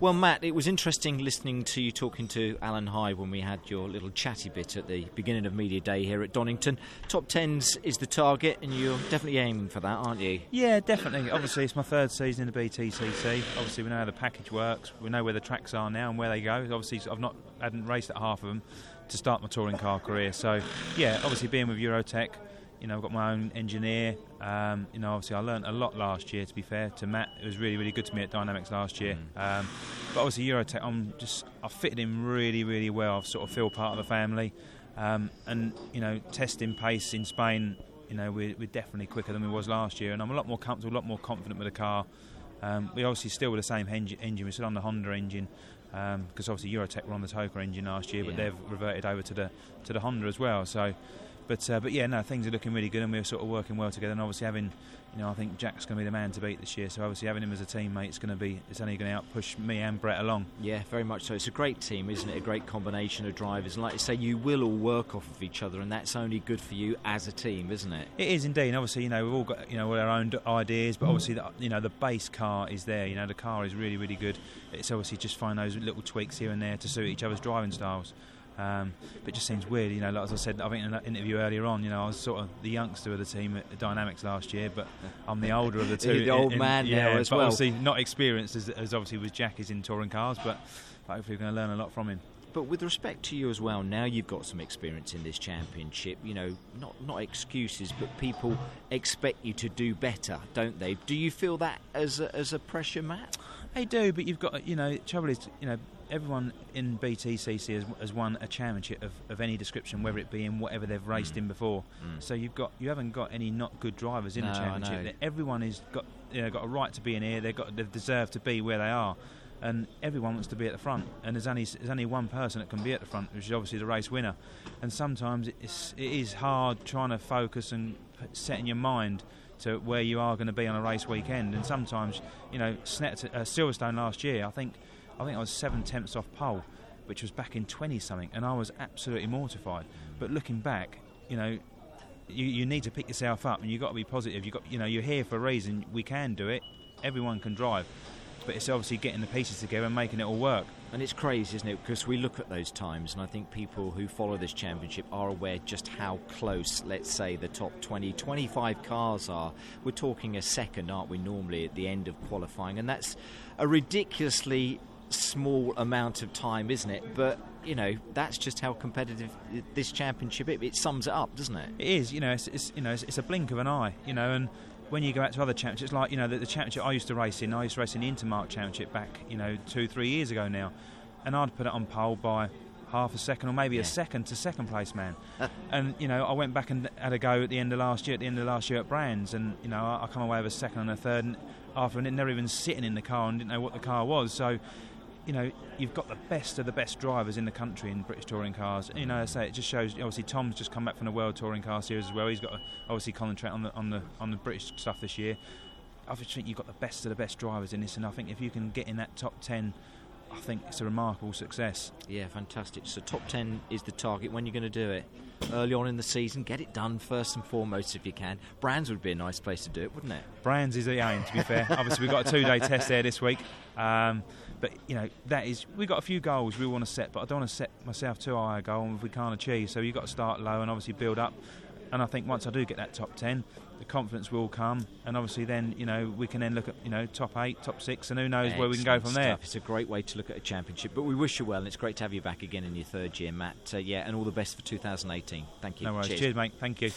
Well, Matt, it was interesting listening to you talking to Alan High when we had your little chatty bit at the beginning of Media Day here at Donington. Top tens is the target, and you're definitely aiming for that, aren't you? Yeah, definitely. Obviously, it's my third season in the BTCC. Obviously, we know how the package works. We know where the tracks are now and where they go. Obviously, I've not hadn't raced at half of them to start my touring car career. So, yeah, obviously being with Eurotech, you know, I've got my own engineer. Um, you know, obviously I learned a lot last year. To be fair to Matt, it was really, really good to me at Dynamics last year. Mm. Um, but obviously Eurotech, I'm just I fitted in really, really well. I sort of feel part of the family, um, and you know, testing pace in Spain. You know, we're, we're, definitely quicker than we was last year, and I'm a lot more comfortable, a lot more confident with the car. Um, we obviously still with the same engine. We're still on the Honda engine because um, obviously Eurotech were on the TOCA engine last year, but they've reverted over to the to the Honda as well. So but uh, but yeah, no, things are looking really good, and we're sort of working well together. And obviously having, you know, I think Jack's going to be the man to beat this year. So obviously having him as a teammate is going to be, it's only going to outpush me and Brett along. Yeah, very much so. It's a great team, isn't it? A great combination of drivers, and like you say, you will all work off of each other, and that's only good for you as a team, isn't it? It is indeed. And obviously, you know, we've all got you know our own ideas, but obviously, the, you know, the base car is there. You know, the car is really really good. It's obviously just find those little tweaks here and there to suit each other's driving styles. Um, but it just seems weird, you know. Like as I said, I think in an interview earlier on, you know, I was sort of the youngster of the team at Dynamics last year, but I'm the older of the two. the old in, man yeah, now as well. Obviously, not experienced as, as obviously with Jack is in touring cars, but hopefully we're going to learn a lot from him. But with respect to you as well, now you've got some experience in this championship. You know, not not excuses, but people expect you to do better, don't they? Do you feel that as a, as a pressure, Matt? They do, but you've got you know, trouble is you know everyone in BTCC has, has won a championship of, of, any description, whether it be in whatever they've raced mm. in before. Mm. So you've got you haven't got any not good drivers in no, the championship. Everyone has got you know, got a right to be in here. They've got they've deserved to be where they are, and everyone wants to be at the front. And there's only there's only one person that can be at the front, which is obviously the race winner. And sometimes it's it is hard trying to focus and setting your mind to where you are going to be on a race weekend. And sometimes, you know, uh, Silverstone last year, I think I think I was seven tenths off pole, which was back in 20 something, and I was absolutely mortified. But looking back, you know, you, you need to pick yourself up and you've got to be positive. You've got, you know, you're here for a reason. We can do it. Everyone can drive. But it's obviously getting the pieces together and making it all work. And it's crazy, isn't it? Because we look at those times, and I think people who follow this championship are aware just how close, let's say, the top 20, 25 cars are. We're talking a second, aren't we, normally at the end of qualifying? And that's a ridiculously small amount of time, isn't it? But you know that's just how competitive this championship is. It sums it up, doesn't it? It is. You know, it's, it's you know it's, it's, a blink of an eye. You know, and when you go out to other championships, like you know the, the, championship I used to race in, I used to race in the Intermarque Championship back you know two three years ago now, and I'd put it on pole by half a second or maybe yeah. a second to second place man. and you know I went back and had a go at the end of last year at the end of last year at Brands, and you know I, I come away with a second and a third. And, after and never even sitting in the car and didn't know what the car was. So you know, you've got the best of the best drivers in the country in British touring cars. You know, I say it just shows. Obviously, Tom's just come back from the World Touring Car Series as well. He's got to obviously concentrate on the on the on the British stuff this year. I think you've got the best of the best drivers in this, and I think if you can get in that top ten. I think it's a remarkable success. Yeah, fantastic. So, top 10 is the target. When you're going to do it? Early on in the season, get it done first and foremost if you can. Brands would be a nice place to do it, wouldn't it? Brands is the aim, to be fair. Obviously, we've got a two day test there this week. Um, but you know that is we've got a few goals we want to set, but I don't want to set myself too high a goal if we can't achieve. So you've got to start low and obviously build up. And I think once I do get that top ten, the confidence will come, and obviously then you know we can then look at you know top eight, top six, and who knows Excellent where we can go from stuff. there. It's a great way to look at a championship, but we wish you well, and it's great to have you back again in your third year, Matt. Uh, yeah, and all the best for 2018. Thank you. No worries. Cheers, Cheers mate. Thank you.